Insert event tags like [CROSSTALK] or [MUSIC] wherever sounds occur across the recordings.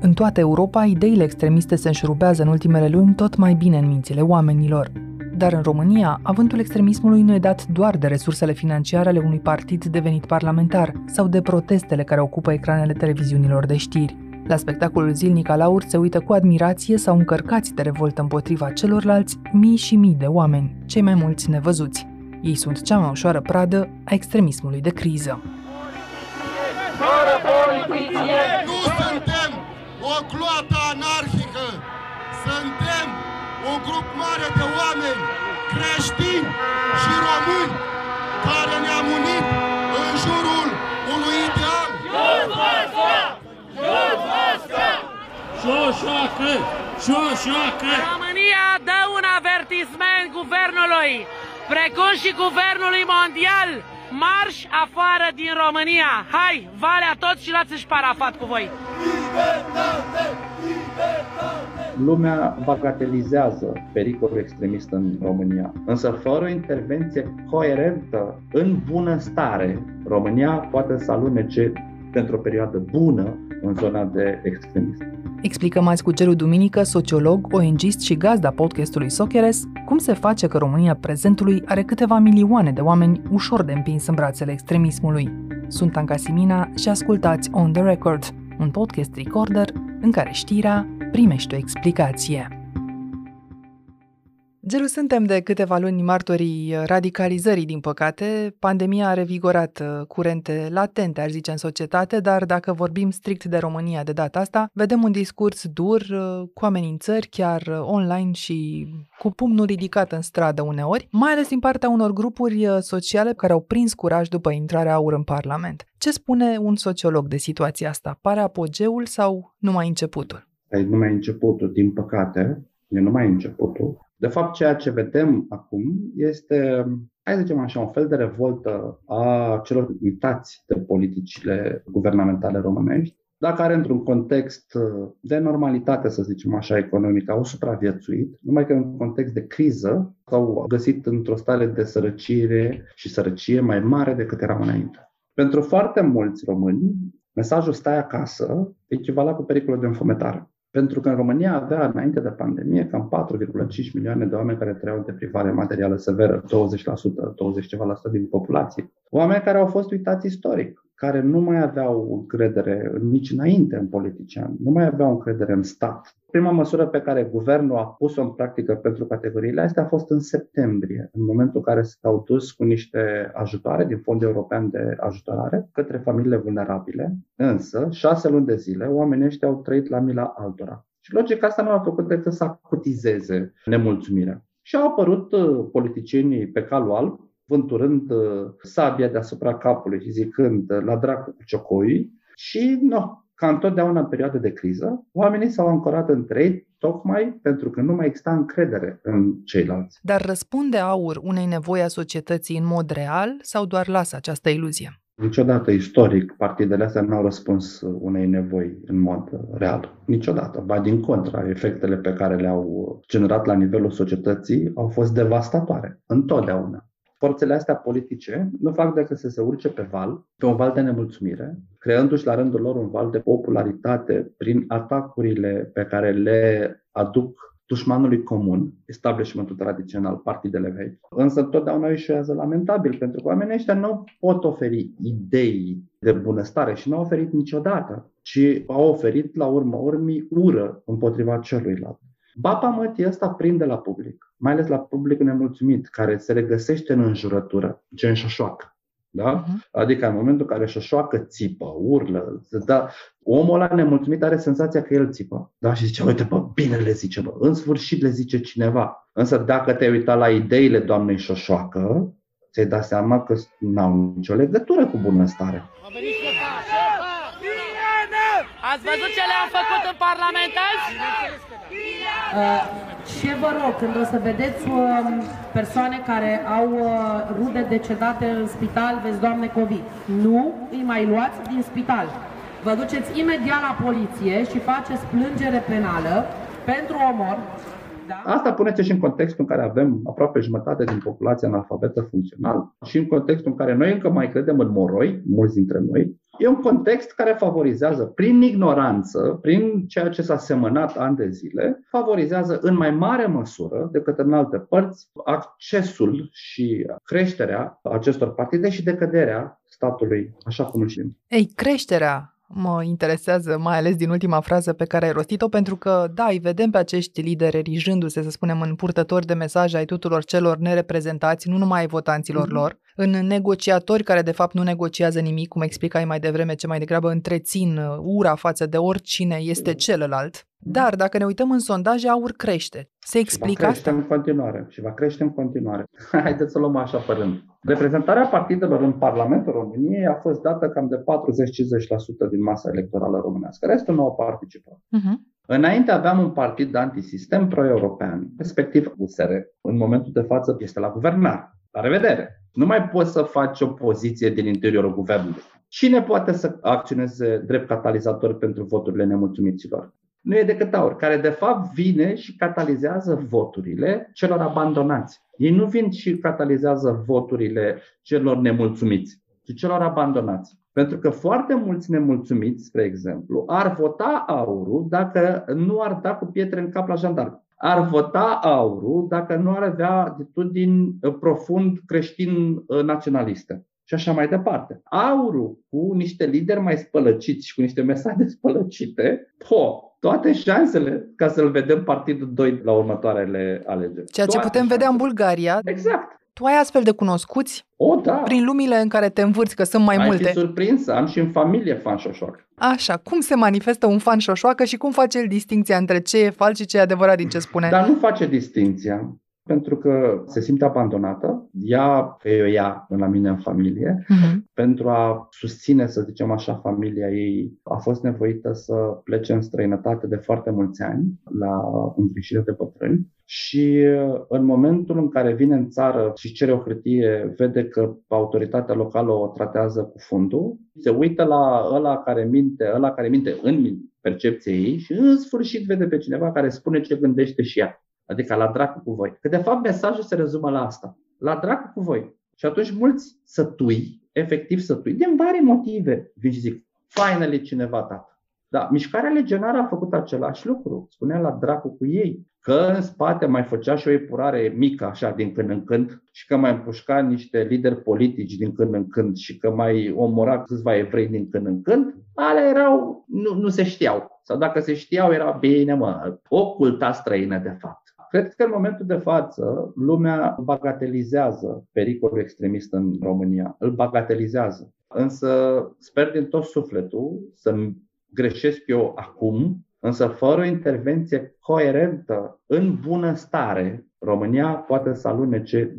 În toată Europa, ideile extremiste se înșurubează în ultimele luni tot mai bine în mințile oamenilor. Dar în România, avântul extremismului nu e dat doar de resursele financiare ale unui partid devenit parlamentar sau de protestele care ocupă ecranele televiziunilor de știri. La spectacolul zilnic al aur se uită cu admirație sau încărcați de revoltă împotriva celorlalți mii și mii de oameni, cei mai mulți nevăzuți. Ei sunt cea mai ușoară pradă a extremismului de criză. Nu suntem o cloată anarhică, suntem un grup mare de oameni creștini și români care ne-am unit în jurul unui ideal. Șoșoacă! Șoșoacă! România dă un avertisment guvernului, precum și guvernului mondial. Marș afară din România! Hai, valea toți și luați-și parafat cu voi! lumea bagatelizează pericolul extremist în România. Însă fără o intervenție coerentă în bunăstare, România poate să alunece pentru o perioadă bună în zona de extremism. Explică Mați Cugeru Duminică, sociolog, ONGist și gazda podcastului Socheres, cum se face că România prezentului are câteva milioane de oameni ușor de împins în brațele extremismului. Sunt Anca Simina și ascultați On The Record, un podcast recorder în care știrea primește o explicație. Gelu, suntem de câteva luni martorii radicalizării, din păcate. Pandemia a revigorat uh, curente latente, aș zice, în societate, dar dacă vorbim strict de România de data asta, vedem un discurs dur, uh, cu amenințări, chiar uh, online și cu pumnul ridicat în stradă uneori, mai ales din partea unor grupuri sociale care au prins curaj după intrarea aur în Parlament. Ce spune un sociolog de situația asta? Pare apogeul sau numai începutul? E numai începutul, din păcate, e numai începutul. De fapt, ceea ce vedem acum este, hai să zicem așa, un fel de revoltă a celor uitați de politicile guvernamentale românești, dar care într-un context de normalitate, să zicem așa, economică, au supraviețuit, numai că în context de criză s-au găsit într-o stare de sărăcire și sărăcie mai mare decât erau înainte. Pentru foarte mulți români, mesajul stai acasă echivala cu pericolul de înfometare. Pentru că în România avea, înainte de pandemie, cam 4,5 milioane de oameni care trăiau în deprivare materială severă, 20%, 20 ceva la sută din populație. Oameni care au fost uitați istoric care nu mai aveau încredere nici înainte în politician, nu mai aveau încredere în stat. Prima măsură pe care guvernul a pus-o în practică pentru categoriile astea a fost în septembrie, în momentul în care s-au dus cu niște ajutoare din Fondul European de Ajutorare către familiile vulnerabile. Însă, șase luni de zile, oamenii ăștia au trăit la mila altora. Și logic asta nu a făcut decât să acutizeze nemulțumirea. Și au apărut uh, politicienii pe calul alb, vânturând uh, sabia deasupra capului și zicând uh, la dracu cu ciocoi și no, ca întotdeauna în perioade de criză, oamenii s-au ancorat între ei tocmai pentru că nu mai exista încredere în ceilalți. Dar răspunde aur unei nevoi a societății în mod real sau doar lasă această iluzie? Niciodată istoric partidele astea nu au răspuns unei nevoi în mod real. Niciodată. Ba din contra, efectele pe care le-au generat la nivelul societății au fost devastatoare. Întotdeauna. Forțele astea politice nu fac decât să se urce pe val, pe un val de nemulțumire, creându-și la rândul lor un val de popularitate prin atacurile pe care le aduc dușmanului comun, establishmentul tradițional, partidele vechi. Însă totdeauna eșuează lamentabil, pentru că oamenii ăștia nu pot oferi idei de bunăstare și nu au oferit niciodată, ci au oferit la urmă urmii ură împotriva celuilalt. Bapa mătii ăsta prinde la public, mai ales la publicul nemulțumit, care se regăsește în înjurătură, gen șoșoacă. Da? Uh-huh. Adică în momentul în care șoșoacă țipă, urlă, da, omul ăla nemulțumit are senzația că el țipă. Da? Și zice, uite, bă, bine le zice, bă, în sfârșit le zice cineva. Însă dacă te-ai uitat la ideile doamnei șoșoacă, ți-ai dat seama că n-au nicio legătură cu bunăstare. Ați văzut ce le-am făcut în Parlament azi? Uh, ce vă rog, când o să vedeți uh, persoane care au uh, rude decedate în spital, vezi, Doamne, COVID, nu îi mai luați din spital. Vă duceți imediat la poliție și faceți plângere penală pentru omor, da? Asta puneți și în contextul în care avem aproape jumătate din populația analfabetă funcțional și în contextul în care noi încă mai credem în moroi, mulți dintre noi, E un context care favorizează, prin ignoranță, prin ceea ce s-a semănat ani de zile, favorizează în mai mare măsură decât în alte părți accesul și creșterea acestor partide și decăderea statului, așa cum îl știm. Ei, creșterea mă interesează, mai ales din ultima frază pe care ai rostit-o, pentru că, da, îi vedem pe acești lideri erijându-se, să spunem, în purtători de mesaje ai tuturor celor nereprezentați, nu numai ai votanților mm-hmm. lor, în negociatori care, de fapt, nu negociază nimic, cum explicai mai devreme, ce mai degrabă întrețin uh, ura față de oricine este celălalt. Dar, dacă ne uităm în sondaje, aur crește. Se explică va crește asta? în continuare și va crește în continuare. [LAUGHS] Haideți să luăm așa pe rând. Reprezentarea partidelor în Parlamentul României a fost dată cam de 40-50% din masa electorală românească. Restul nu au participat. Uh-huh. Înainte aveam un partid de antisistem pro-european, respectiv USR. În momentul de față este la guvernare. La revedere! Nu mai poți să faci o poziție din interiorul guvernului. Cine poate să acționeze drept catalizator pentru voturile nemulțumiților? Nu e decât aur, care de fapt vine și catalizează voturile celor abandonați. Ei nu vin și catalizează voturile celor nemulțumiți, ci celor abandonați. Pentru că foarte mulți nemulțumiți, spre exemplu, ar vota aurul dacă nu ar da cu pietre în cap la jandarm. Ar vota aurul dacă nu ar avea atitudini profund creștin-naționaliste și așa mai departe. Aurul cu niște lideri mai spălăciți și cu niște mesaje [LAUGHS] spălăcite, po, toate șansele ca să-l vedem partidul 2 la următoarele alegeri. Ceea ce toate putem vedea în Bulgaria. Exact. Tu ai astfel de cunoscuți? O, da. Prin lumile în care te învârți, că sunt mai ai multe. Ai surprins, am și în familie fan șoșoacă. Așa, cum se manifestă un fan șoșoacă și cum face el distinția între ce e fals și ce e adevărat din ce spune? Dar nu face distinția pentru că se simte abandonată, ea pe ea la mine în familie, uh-huh. pentru a susține, să zicem așa, familia ei, a fost nevoită să plece în străinătate de foarte mulți ani la îngrijire de bătrâni și în momentul în care vine în țară și cere o hârtie, vede că autoritatea locală o tratează cu fundul, se uită la ăla care minte, ăla care minte în percepție ei și în sfârșit vede pe cineva care spune ce gândește și ea. Adică la dracu cu voi. Că de fapt mesajul se rezumă la asta. La dracu cu voi. Și atunci mulți sătui, efectiv sătui, din vari motive, vin și zic, finally cineva tată. Da, mișcarea legionară a făcut același lucru. Spunea la dracu cu ei. Că în spate mai făcea și o epurare mică, așa, din când în când, și că mai împușca niște lideri politici din când în când și că mai omora câțiva evrei din când în când, ale erau, nu, nu se știau. Sau dacă se știau, era bine, mă, o culta străină, de fapt. Cred că în momentul de față lumea bagatelizează pericolul extremist în România. Îl bagatelizează. Însă sper din tot sufletul să greșesc eu acum, însă fără o intervenție coerentă în bunăstare, România poate să alunece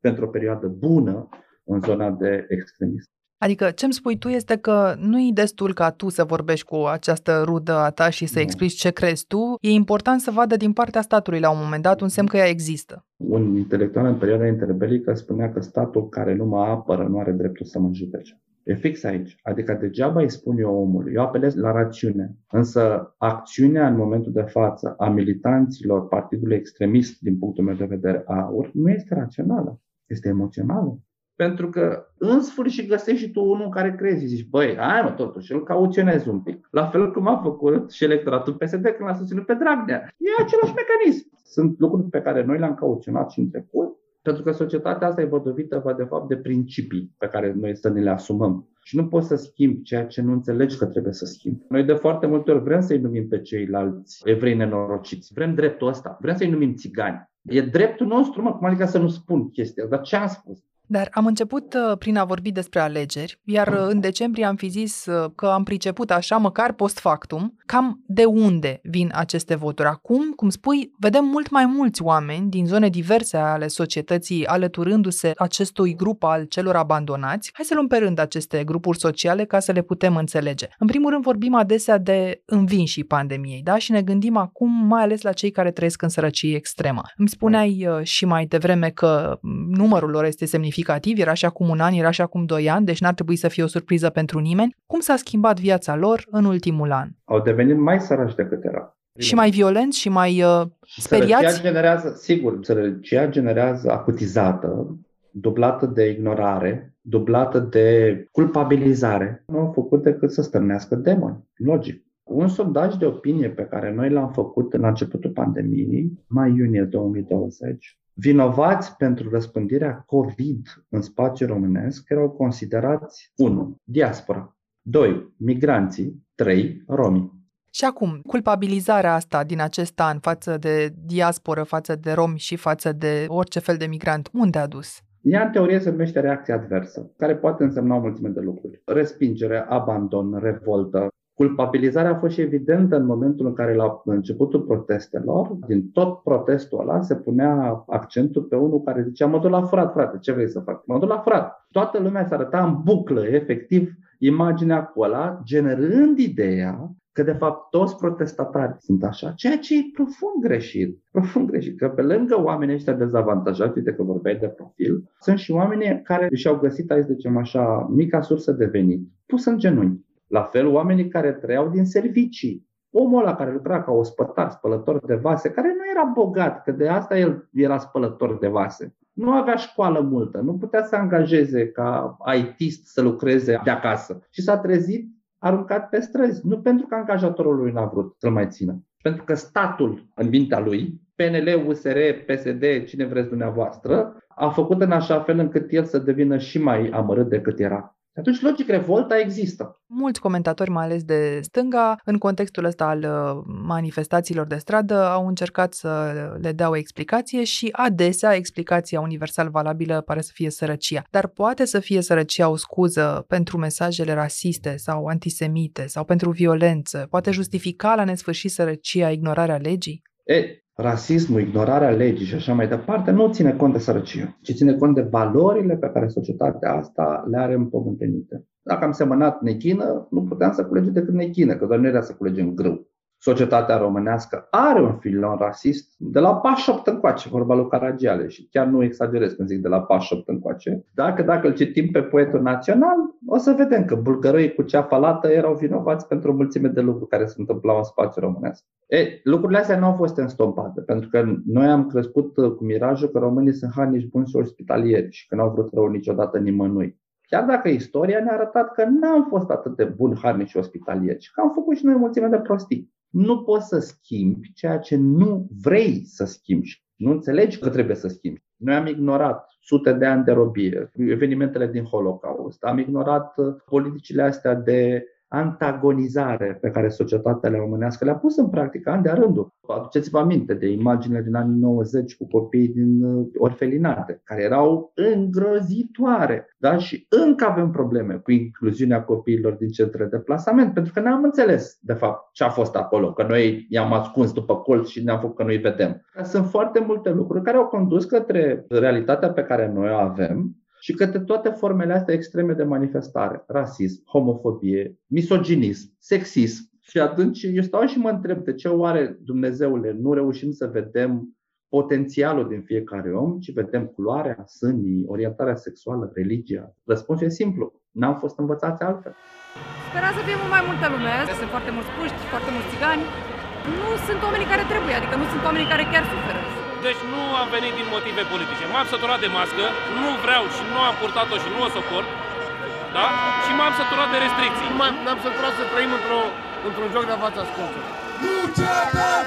pentru o perioadă bună în zona de extremism. Adică ce îmi spui tu este că nu e destul ca tu să vorbești cu această rudă a ta și să explici ce crezi tu, e important să vadă din partea statului la un moment dat un semn că ea există. Un intelectual în perioada interbelică spunea că statul care nu mă apără nu are dreptul să mă judece. E fix aici. Adică degeaba îi spun eu omului. Eu apelez la rațiune. Însă acțiunea în momentul de față a militanților partidului extremist, din punctul meu de vedere, AUR, nu este rațională. Este emoțională. Pentru că în sfârșit găsești și tu unul care crezi. Zici, băi, hai mă, totuși, îl cauționezi un pic. La fel cum a făcut și electoratul PSD când l-a susținut pe Dragnea. E același mecanism. Sunt lucruri pe care noi le-am cauționat și în trecut, pentru că societatea asta e văduvită, de fapt, de principii pe care noi să ne le asumăm. Și nu poți să schimbi ceea ce nu înțelegi că trebuie să schimbi. Noi de foarte multe ori vrem să-i numim pe ceilalți evrei nenorociți. Vrem dreptul ăsta. Vrem să-i numim țigani. E dreptul nostru, mă, cum adică să nu spun chestia. Dar ce am spus? Dar am început uh, prin a vorbi despre alegeri, iar uh, în decembrie am fi zis uh, că am priceput așa, măcar post factum, cam de unde vin aceste voturi. Acum, cum spui, vedem mult mai mulți oameni din zone diverse ale societății alăturându-se acestui grup al celor abandonați. Hai să luăm pe rând aceste grupuri sociale ca să le putem înțelege. În primul rând vorbim adesea de învinșii pandemiei, da? Și ne gândim acum mai ales la cei care trăiesc în sărăcie extremă. Îmi spuneai și mai devreme că numărul lor este semnificativ semnificativ, era și acum un an, era și acum doi ani, deci n-ar trebui să fie o surpriză pentru nimeni. Cum s-a schimbat viața lor în ultimul an? Au devenit mai sărași decât erau. Și mai violenți și mai uh, speriați? Sărăcia generează, sigur, sărăcia generează acutizată, dublată de ignorare, dublată de culpabilizare, nu au făcut decât să stârnească demoni. Logic. Un sondaj de opinie pe care noi l-am făcut la începutul pandemiei, mai-iunie 2020, Vinovați pentru răspândirea COVID în spațiul românesc erau considerați 1. Diaspora 2. Migranții 3. Romi și acum, culpabilizarea asta din acest an față de diasporă, față de romi și față de orice fel de migrant, unde a dus? Ea, în teorie, se numește reacție adversă, care poate însemna o mulțime de lucruri. Respingere, abandon, revoltă, Culpabilizarea a fost și evidentă în momentul în care, la începutul protestelor, din tot protestul ăla, se punea accentul pe unul care zicea, mă duc la furat, frate, ce vrei să fac? Mă duc la furat. Toată lumea se arăta în buclă, efectiv, imaginea cu ăla, generând ideea că de fapt toți protestatarii sunt așa, ceea ce e profund greșit. Profund greșit, că pe lângă oamenii ăștia dezavantajați, uite că vorbeai de profil, sunt și oamenii care și-au găsit, aici, zicem așa, mica sursă de venit, pus în genunchi. La fel, oamenii care trăiau din servicii. Omul ăla care lucra ca ospătar, spălător de vase, care nu era bogat, că de asta el era spălător de vase. Nu avea școală multă, nu putea să angajeze ca ITist să lucreze de acasă. Și s-a trezit aruncat pe străzi. Nu pentru că angajatorul lui n-a vrut să-l mai țină. Pentru că statul, în mintea lui, PNL, USR, PSD, cine vreți dumneavoastră, a făcut în așa fel încât el să devină și mai amărât decât era. Și atunci, logic, revolta există. Mulți comentatori, mai ales de stânga, în contextul ăsta al uh, manifestațiilor de stradă, au încercat să le dea o explicație și adesea explicația universal valabilă pare să fie sărăcia. Dar poate să fie sărăcia o scuză pentru mesajele rasiste sau antisemite sau pentru violență? Poate justifica la nesfârșit sărăcia ignorarea legii? E, rasismul, ignorarea legii și așa mai departe, nu ține cont de sărăcie, ci ține cont de valorile pe care societatea asta le are împământenite. Dacă am semănat nechină, nu puteam să culegem decât nechină, că doar nu era să culegem grâu societatea românească are un filon rasist de la pașopt încoace, vorba lui Caragiale și chiar nu exagerez când zic de la pașopt încoace. Dacă, dacă îl citim pe poetul național, o să vedem că bulgăroii cu ceafa lată erau vinovați pentru o mulțime de lucruri care se întâmplau în spațiul românesc. E, lucrurile astea nu au fost înstompate, pentru că noi am crescut cu mirajul că românii sunt harnici buni și ospitalieri și că n-au vrut rău niciodată nimănui. Chiar dacă istoria ne-a arătat că n-am fost atât de buni, harnici și ospitalieri, și că am făcut și noi o mulțime de prostii. Nu poți să schimbi ceea ce nu vrei să schimbi. Nu înțelegi că trebuie să schimbi. Noi am ignorat sute de ani de robie, evenimentele din Holocaust, am ignorat uh, politicile astea de antagonizare pe care societatea românească le-a pus în practică ani de rândul. Aduceți-vă aminte de imaginile din anii 90 cu copiii din uh, orfelinate, care erau îngrozitoare. Da? Și încă avem probleme cu incluziunea copiilor din centre de plasament, pentru că n-am înțeles, de fapt, ce a fost acolo, că noi i-am ascuns după colț și ne-am făcut că nu-i vedem. Sunt foarte multe lucruri care au condus către realitatea pe care noi o avem, și către toate formele astea extreme de manifestare. Rasism, homofobie, misoginism, sexism. Și atunci eu stau și mă întreb de ce oare Dumnezeule nu reușim să vedem potențialul din fiecare om, ci vedem culoarea, sânii, orientarea sexuală, religia. Răspunsul e simplu. N-am fost învățați altfel. Spera să fie mult mai multă lume. Sunt foarte mulți puști, foarte mulți țigani. Nu sunt oamenii care trebuie, adică nu sunt oamenii care chiar suferă. Deci nu am venit din motive politice. M-am săturat de mască, nu vreau și nu am purtat-o și nu o suport. Da? Și m-am săturat de restricții. M-am săturat să trăim într-o, într-un joc de fața ascunsă. Nu cedăm!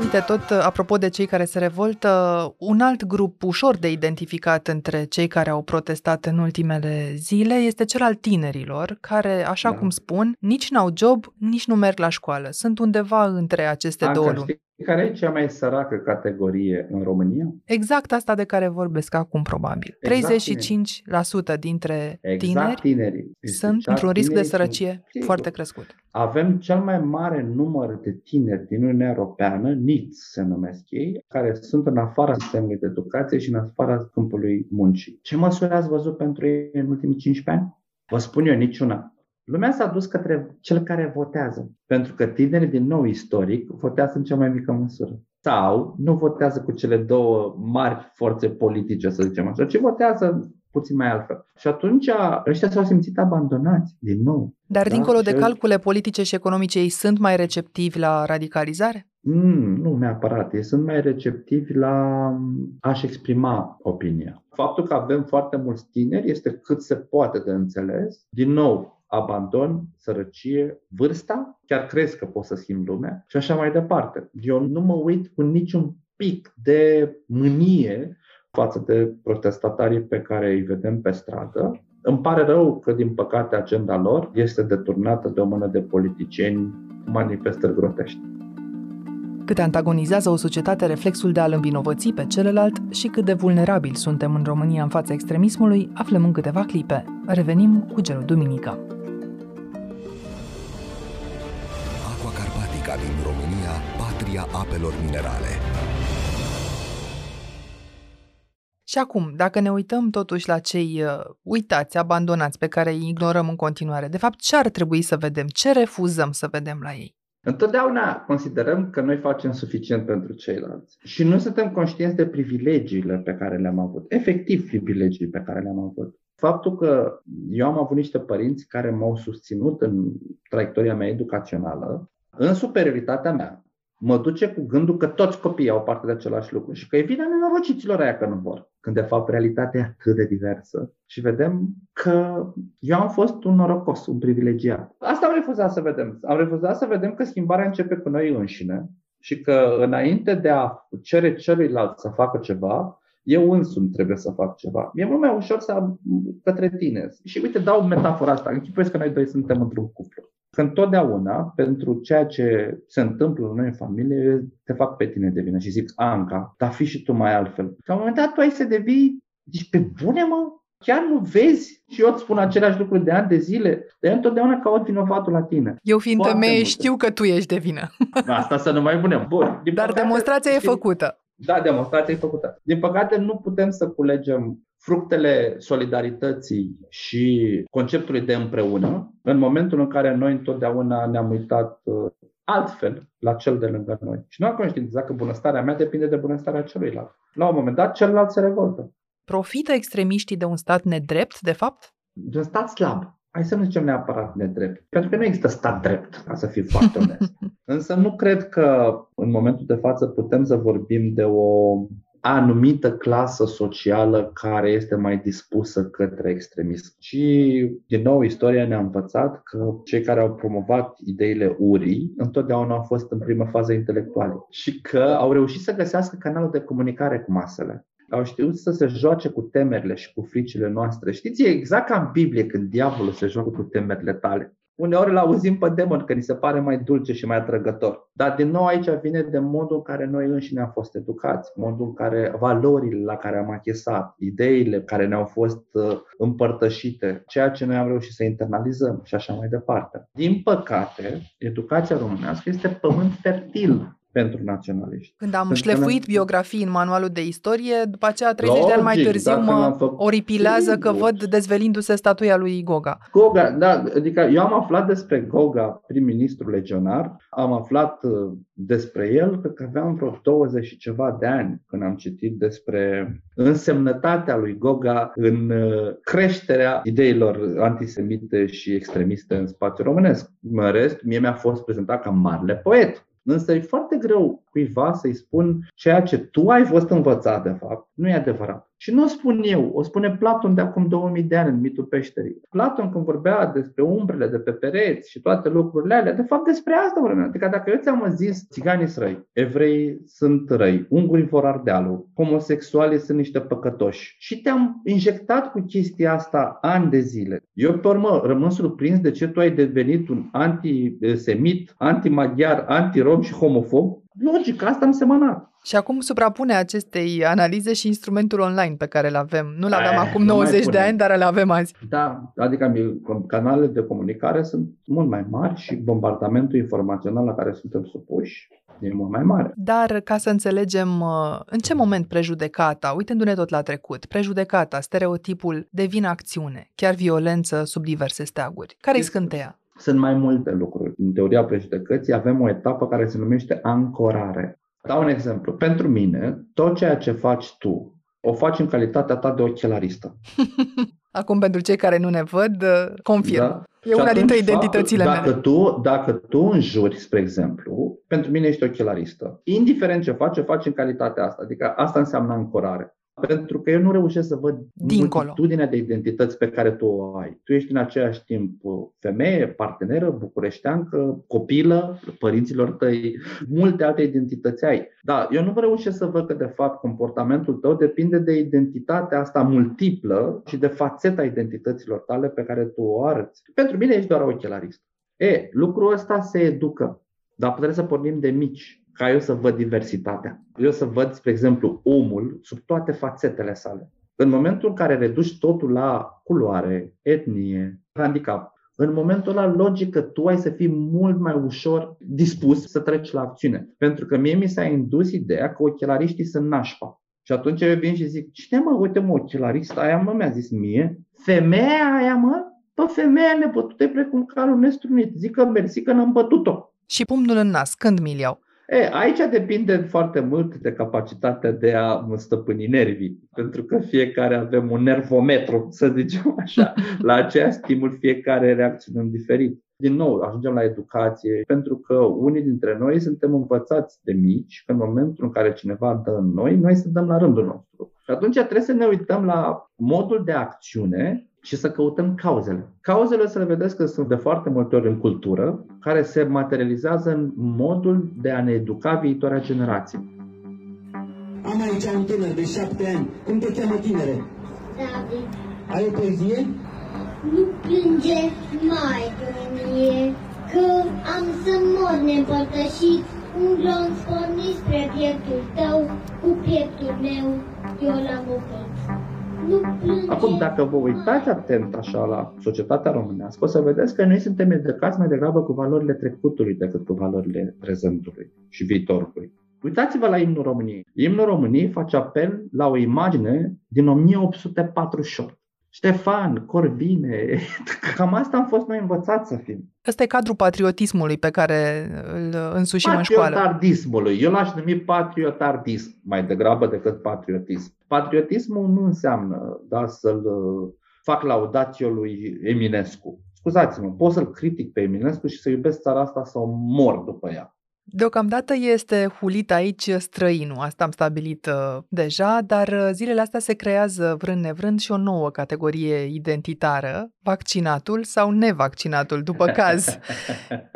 Uite, tot apropo de cei care se revoltă, un alt grup ușor de identificat între cei care au protestat în ultimele zile este cel al tinerilor, care, așa da. cum spun, nici n-au job, nici nu merg la școală. Sunt undeva între aceste Anca, două lumi. Știi care e cea mai săracă categorie în România? Exact asta de care vorbesc acum, probabil. Exact 35% dintre exact tineri tinerii. sunt exact într-un risc de sărăcie sunt, foarte crescut. Avem cel mai mare număr de tineri din Uniunea Europeană, NITS se numesc ei, care sunt în afara sistemului de educație și în afara câmpului muncii. Ce măsuri ați văzut pentru ei în ultimii 15 ani? Vă spun eu, niciuna. Lumea s-a dus către cel care votează, pentru că tinerii din nou istoric votează în cea mai mică măsură. Sau nu votează cu cele două mari forțe politice, să zicem așa, ci votează puțin mai altfel. Și atunci ăștia s-au simțit abandonați din nou. Dar da? dincolo de calcule politice și economice, ei sunt mai receptivi la radicalizare? Mm, nu neapărat. Ei sunt mai receptivi la a-și exprima opinia. Faptul că avem foarte mulți tineri este cât se poate de înțeles. Din nou, abandon, sărăcie, vârsta, chiar crezi că poți să schimbi lumea și așa mai departe. Eu nu mă uit cu niciun pic de mânie față de protestatarii pe care îi vedem pe stradă. Îmi pare rău că, din păcate, agenda lor este deturnată de o mână de politicieni cu manifestări grotești. Cât antagonizează o societate reflexul de a-l învinovăți pe celălalt și cât de vulnerabili suntem în România în fața extremismului, aflăm în câteva clipe. Revenim cu Gelu Duminica. Aqua Carpatica din România, patria apelor minerale. Și acum, dacă ne uităm totuși la cei uh, uitați, abandonați, pe care îi ignorăm în continuare, de fapt, ce ar trebui să vedem? Ce refuzăm să vedem la ei? Întotdeauna considerăm că noi facem suficient pentru ceilalți și nu suntem conștienți de privilegiile pe care le-am avut, efectiv privilegii pe care le-am avut. Faptul că eu am avut niște părinți care m-au susținut în traiectoria mea educațională, în superioritatea mea, mă duce cu gândul că toți copiii au parte de același lucru și că e vina nenorociților aia că nu vor. Când de fapt realitatea e atât de diversă și vedem că eu am fost un norocos, un privilegiat. Asta am refuzat să vedem. Am refuzat să vedem că schimbarea începe cu noi înșine și că înainte de a cere celuilalt să facă ceva, eu însumi trebuie să fac ceva. E mult mai ușor să am către tine. Și uite, dau metafora asta. Închipuiesc că noi doi suntem într-un cuplu. Că întotdeauna, pentru ceea ce se întâmplă la noi în familie, te fac pe tine de vină și zic, Anca, dar fi și tu mai altfel. La un moment dat tu ai să devii, zici, pe bune mă, chiar nu vezi? Și eu îți spun același lucru de ani de zile, dar eu întotdeauna caut vinovatul la tine. Eu fiind femeie știu că tu ești de vină. Asta să nu mai punem. Bun. Din dar păcate, demonstrația știi, e făcută. Da, demonstrația e făcută. Din păcate nu putem să culegem fructele solidarității și conceptului de împreună în momentul în care noi întotdeauna ne-am uitat uh, altfel la cel de lângă noi. Și nu am conștientizat că bunăstarea mea depinde de bunăstarea celuilalt. La un moment dat, celălalt se revoltă. Profită extremiștii de un stat nedrept, de fapt? De un stat slab. Hai să nu zicem neapărat nedrept, pentru că nu există stat drept, ca să fiu foarte [LAUGHS] onest. Însă nu cred că în momentul de față putem să vorbim de o anumită clasă socială care este mai dispusă către extremism. Și, din nou, istoria ne-a învățat că cei care au promovat ideile urii întotdeauna au fost în primă fază intelectuale și că au reușit să găsească canalul de comunicare cu masele au știut să se joace cu temerile și cu fricile noastre. Știți, e exact ca în Biblie când diavolul se joacă cu temerile tale. Uneori îl auzim pe demon că ni se pare mai dulce și mai atrăgător. Dar din nou aici vine de modul în care noi înșine am fost educați, modul în care valorile la care am achesat, ideile care ne-au fost uh, împărtășite, ceea ce noi am reușit să internalizăm și așa mai departe. Din păcate, educația românească este pământ fertil pentru naționaliști. Când am pentru șlefuit biografii în manualul de istorie, după aceea 30 Logic, de ani mai târziu mă făcut... oripilează că văd dezvelindu-se statuia lui Goga. Goga, da, adică eu am aflat despre Goga, prim-ministru legionar, am aflat uh, despre el că aveam vreo 20 și ceva de ani când am citit despre însemnătatea lui Goga în uh, creșterea ideilor antisemite și extremiste în spațiul românesc. În rest, mie mi-a fost prezentat ca marele poet. Însă e foarte greu cuiva să-i spun ceea ce tu ai fost învățat, de fapt, nu e adevărat. Și nu o spun eu, o spune Platon de acum 2000 de ani în mitul peșterii. Platon când vorbea despre umbrele de pe pereți și toate lucrurile alea, de fapt despre asta vorbea. Adică dacă eu ți-am zis țiganii sunt răi, evrei sunt răi, ungurii vor ardealul, homosexualii sunt niște păcătoși și te-am injectat cu chestia asta ani de zile. Eu pe urmă rămân surprins de ce tu ai devenit un antisemit, antimaghiar, antirom și homofob Logic, asta am semănat. Și acum suprapune acestei analize și instrumentul online pe care îl avem. Nu-l aveam Aia, acum 90 de ani, dar îl avem azi. Da, adică canalele de comunicare sunt mult mai mari și bombardamentul informațional la care suntem supuși e mult mai mare. Dar ca să înțelegem uh, în ce moment prejudecata, uitându-ne tot la trecut, prejudecata, stereotipul devine acțiune, chiar violență sub diverse steaguri. Care-i scânteia? Sunt mai multe lucruri. În teoria prejudecății avem o etapă care se numește ancorare. Dau un exemplu. Pentru mine, tot ceea ce faci tu, o faci în calitatea ta de ochelaristă. [LAUGHS] Acum, pentru cei care nu ne văd, uh, confirm. Da. E Și una dintre atunci, identitățile dacă mele. Tu, dacă tu înjuri, spre exemplu, pentru mine ești ochelaristă. Indiferent ce faci, o faci în calitatea asta. Adică asta înseamnă ancorare. Pentru că eu nu reușesc să văd Dincolo. multitudinea de identități pe care tu o ai. Tu ești în același timp femeie, parteneră, bucureșteancă, copilă, părinților tăi, multe alte identități ai. Da, eu nu reușesc să văd că, de fapt, comportamentul tău depinde de identitatea asta multiplă și de fațeta identităților tale pe care tu o arăți. Pentru mine ești doar ochelarist. E, lucrul ăsta se educă, dar trebuie să pornim de mici ca eu să văd diversitatea. Eu să văd, spre exemplu, omul sub toate fațetele sale. În momentul în care reduci totul la culoare, etnie, handicap, în momentul ăla, logic că tu ai să fii mult mai ușor dispus să treci la acțiune. Pentru că mie mi s-a indus ideea că ochelariștii sunt nașpa. Și atunci eu vin și zic, cine mă, uite mă, ochelarista aia mă, mi-a zis mie, femeia aia mă, Bă, femeia nebătută e precum calul nestrunit. Zic că mersi că n-am bătut-o. Și pumnul în nas, când mi iau? E, aici depinde foarte mult de capacitatea de a mă stăpâni nervii, pentru că fiecare avem un nervometru, să zicem așa. [LAUGHS] La aceea stimul fiecare reacționăm diferit. Din nou, ajungem la educație, pentru că unii dintre noi suntem învățați de mici că în momentul în care cineva dă în noi, noi să dăm la rândul nostru. Și atunci trebuie să ne uităm la modul de acțiune și să căutăm cauzele. Cauzele să le vedeți că sunt de foarte multe ori în cultură, care se materializează în modul de a ne educa viitoarea generație. Am aici un tânăr de șapte ani. Cum te cheamă tinere? David, Ai o poezie? nu plânge mai mie, că am să mor neîmpărtășit, un glonț pornit spre pieptul tău, cu pieptul meu, eu l-am oprit. Nu plânge Acum, dacă vă uitați atent așa la societatea românească, o să vedeți că noi suntem educați mai degrabă cu valorile trecutului decât cu valorile prezentului și viitorului. Uitați-vă la imnul României. Imnul României face apel la o imagine din 1848. Ștefan, Corbine, [LAUGHS] cam asta am fost noi învățați să fim. Ăsta e cadrul patriotismului pe care îl însușim în școală. Patriotardismului. Eu l-aș numi patriotardism mai degrabă decât patriotism. Patriotismul nu înseamnă da, să-l uh, fac laudațio lui Eminescu. Scuzați-mă, pot să-l critic pe Eminescu și să iubesc țara asta să o mor după ea. Deocamdată este hulit aici străinul, asta am stabilit uh, deja, dar uh, zilele astea se creează vrând nevrând și o nouă categorie identitară, vaccinatul sau nevaccinatul, după caz.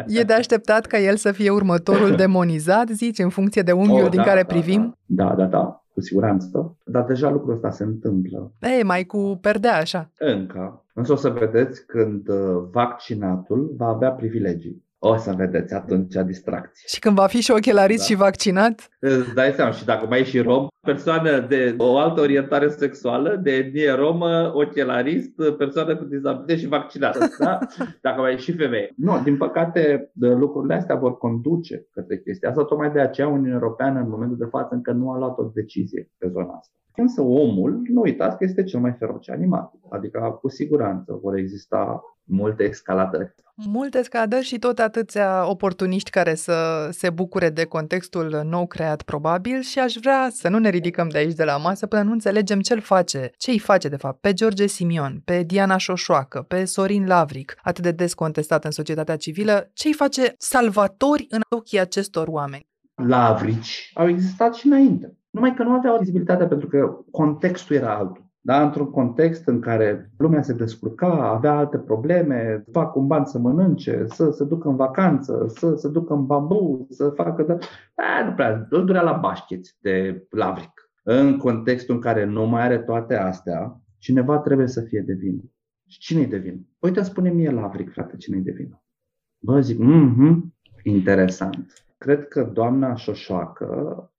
E de așteptat ca el să fie următorul [LAUGHS] demonizat, zici, în funcție de unghiul Oh, din da, care da, privim? Da, da, da, da, cu siguranță. Dar deja lucrul ăsta se întâmplă. E, mai cu perdea așa. Încă. Însă o să vedeți când uh, vaccinatul va avea privilegii. O să vedeți atunci distracție. Și când va fi și ochelarist Da. și vaccinat, Îți dai seama și dacă mai e și rom, persoană de o altă orientare sexuală, de etnie romă, ochelarist, persoană cu dizabilitate și vaccinată. Da? [LAUGHS] Dacă mai e și femeie. Nu, din păcate, de lucrurile astea vor conduce către chestia asta. Tocmai de aceea Uniunea Europeană în momentul de față încă nu a luat o decizie pe zona asta. Însă omul, nu uitați că este cel mai feroce animal. Adică, cu siguranță, vor exista multe escaladări. multe scadări și tot atâția oportuniști care să se bucure de contextul nou creat probabil și aș vrea să nu ne ridicăm de aici de la masă până nu înțelegem ce-l face, ce îi face de fapt pe George Simion, pe Diana Șoșoacă, pe Sorin Lavric, atât de des contestat în societatea civilă, ce îi face salvatori în ochii acestor oameni. Lavrici au existat și înainte. Numai că nu aveau vizibilitate pentru că contextul era altul. Da? Într-un context în care lumea se descurca, avea alte probleme, fac un ban să mănânce, să se ducă în vacanță, să se ducă în bambu, să facă... De... Da, nu prea, îl durea la bașcheți de lavric. În contextul în care nu mai are toate astea, cineva trebuie să fie de vină. Și cine-i de vină? Uite, spune mie lavric, frate, cine-i de vină? Bă, zic, mhm, interesant. Cred că doamna Șoșoacă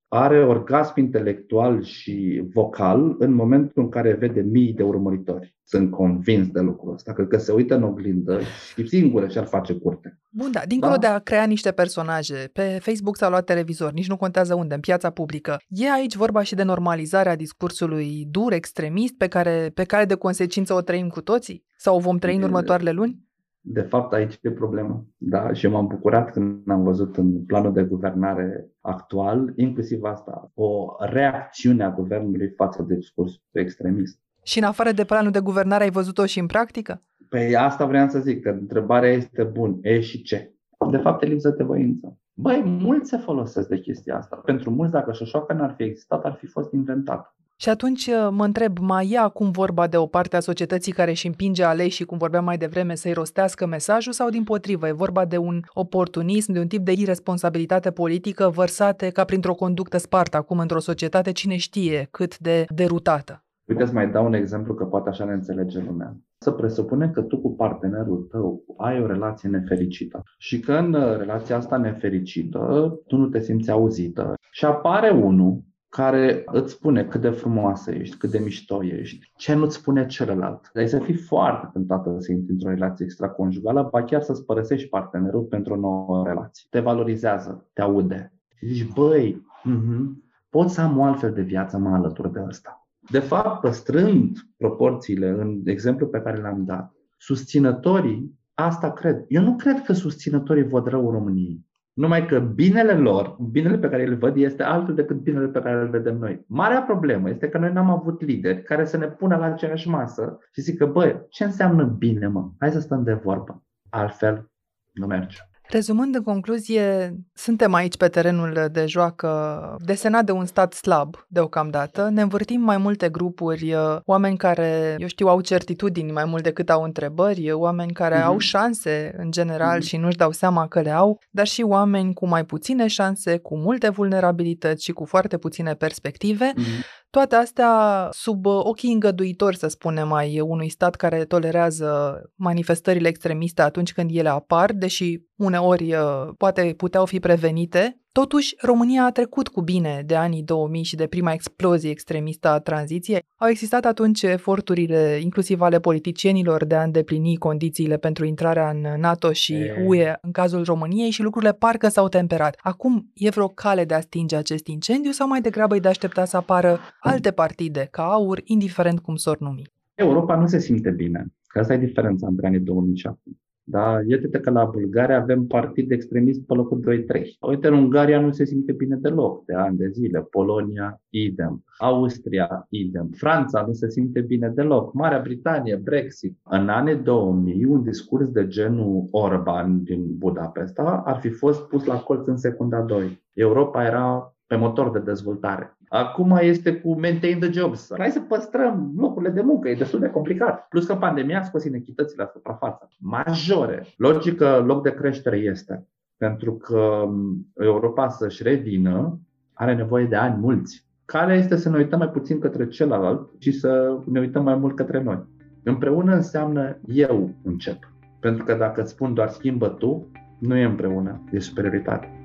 are orgasm intelectual și vocal în momentul în care vede mii de urmăritori. Sunt convins de lucrul ăsta. Cred că se uită în oglindă și singură și-ar face curte. Bun, da, dincolo Da. de a crea niște personaje pe Facebook sau la televizor, nici nu contează unde, în piața publică, e aici vorba și de normalizarea discursului dur, extremist, pe care, pe care de consecință o trăim cu toții? Sau o vom trăi în E- următoarele luni? De fapt, aici e problema. Da? Și m-am bucurat când am văzut în planul de guvernare actual, inclusiv asta, o reacțiune a guvernului față de discursul extremist. Și în afară de planul de guvernare ai văzut-o și în practică? Păi asta vreau să zic, că întrebarea este bun, e și ce? De fapt e lipsă de voință. Băi, mulți se folosesc de chestia asta. Pentru mulți, dacă șoșoacă n-ar fi existat, ar fi fost inventat. Și atunci uh, mă întreb, mai e acum vorba de o parte a societății care își împinge aleși, cum vorbeam mai devreme, să-i rostească mesajul sau din potrivă? E vorba de un oportunism, de un tip de irresponsabilitate politică vărsate ca printr-o conductă spartă acum într-o societate cine știe cât de derutată. Uite, să mai dau un exemplu că poate așa ne înțelege lumea. Să presupunem că tu cu partenerul tău ai o relație nefericită și că în uh, relația asta nefericită tu nu te simți auzită și apare unul care îți spune cât de frumoasă ești, cât de mișto ești, ce nu-ți spune celălalt. Ai să fii foarte tentată să intri într-o relație extraconjugală, ba chiar să-ți părăsești partenerul pentru o nouă relație. Te valorizează, te aude. Și zici, băi, uh-huh, pot să am o altfel de viață mai alături de ăsta. De fapt, păstrând proporțiile în exemplu pe care l-am dat, susținătorii asta cred. Eu nu cred că susținătorii văd rău României. Numai că binele lor, binele pe care îl văd, este altul decât binele pe care îl vedem noi. Marea problemă este că noi n-am avut lideri care să ne pună la aceeași masă și zică, băi, ce înseamnă bine, mă? Hai să stăm de vorbă. Altfel, nu merge. Rezumând în concluzie, suntem aici pe terenul de joacă desenat de un stat slab deocamdată. Ne învârtim mai multe grupuri, uh, oameni care, eu știu, au certitudini mai mult decât au întrebări, oameni care mm-hmm. au șanse în general mm-hmm. și nu-și dau seama că le au, dar și oameni cu mai puține șanse, cu multe vulnerabilități și cu foarte puține perspective. Mm-hmm. Toate astea sub ochii îngăduitori, să spunem, mai unui stat care tolerează manifestările extremiste atunci când ele apar, deși uneori uh, poate puteau fi prevenite, Totuși, România a trecut cu bine de anii 2000 și de prima explozie extremistă a tranziției. Au existat atunci eforturile, inclusiv ale politicienilor, de a îndeplini condițiile pentru intrarea în NATO și UE în cazul României și lucrurile parcă s-au temperat. Acum e vreo cale de a stinge acest incendiu sau mai degrabă e de aștepta să apară alte partide ca AUR, indiferent cum s-or numi? Europa nu se simte bine. Că asta e diferența între anii 2000 și acum. Da? Iată că la Bulgaria avem partid extremist pe locul 2-3. Uite, în Ungaria nu se simte bine deloc de ani de zile. Polonia, idem. Austria, idem. Franța nu se simte bine deloc. Marea Britanie, Brexit. În anii 2000, un discurs de genul Orban din Budapesta ar fi fost pus la colț în secunda 2. Europa era pe motor de dezvoltare. Acum este cu maintain the jobs. Hai să păstrăm locurile de muncă, e destul de complicat. Plus că pandemia a scos inechitățile la suprafață. Majore. Logică, loc de creștere este. Pentru că Europa să-și revină are nevoie de ani mulți. Calea este să ne uităm mai puțin către celălalt și să ne uităm mai mult către noi. Împreună înseamnă eu încep. Pentru că dacă îți spun doar schimbă tu, nu e împreună, e superioritate.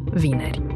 vineri.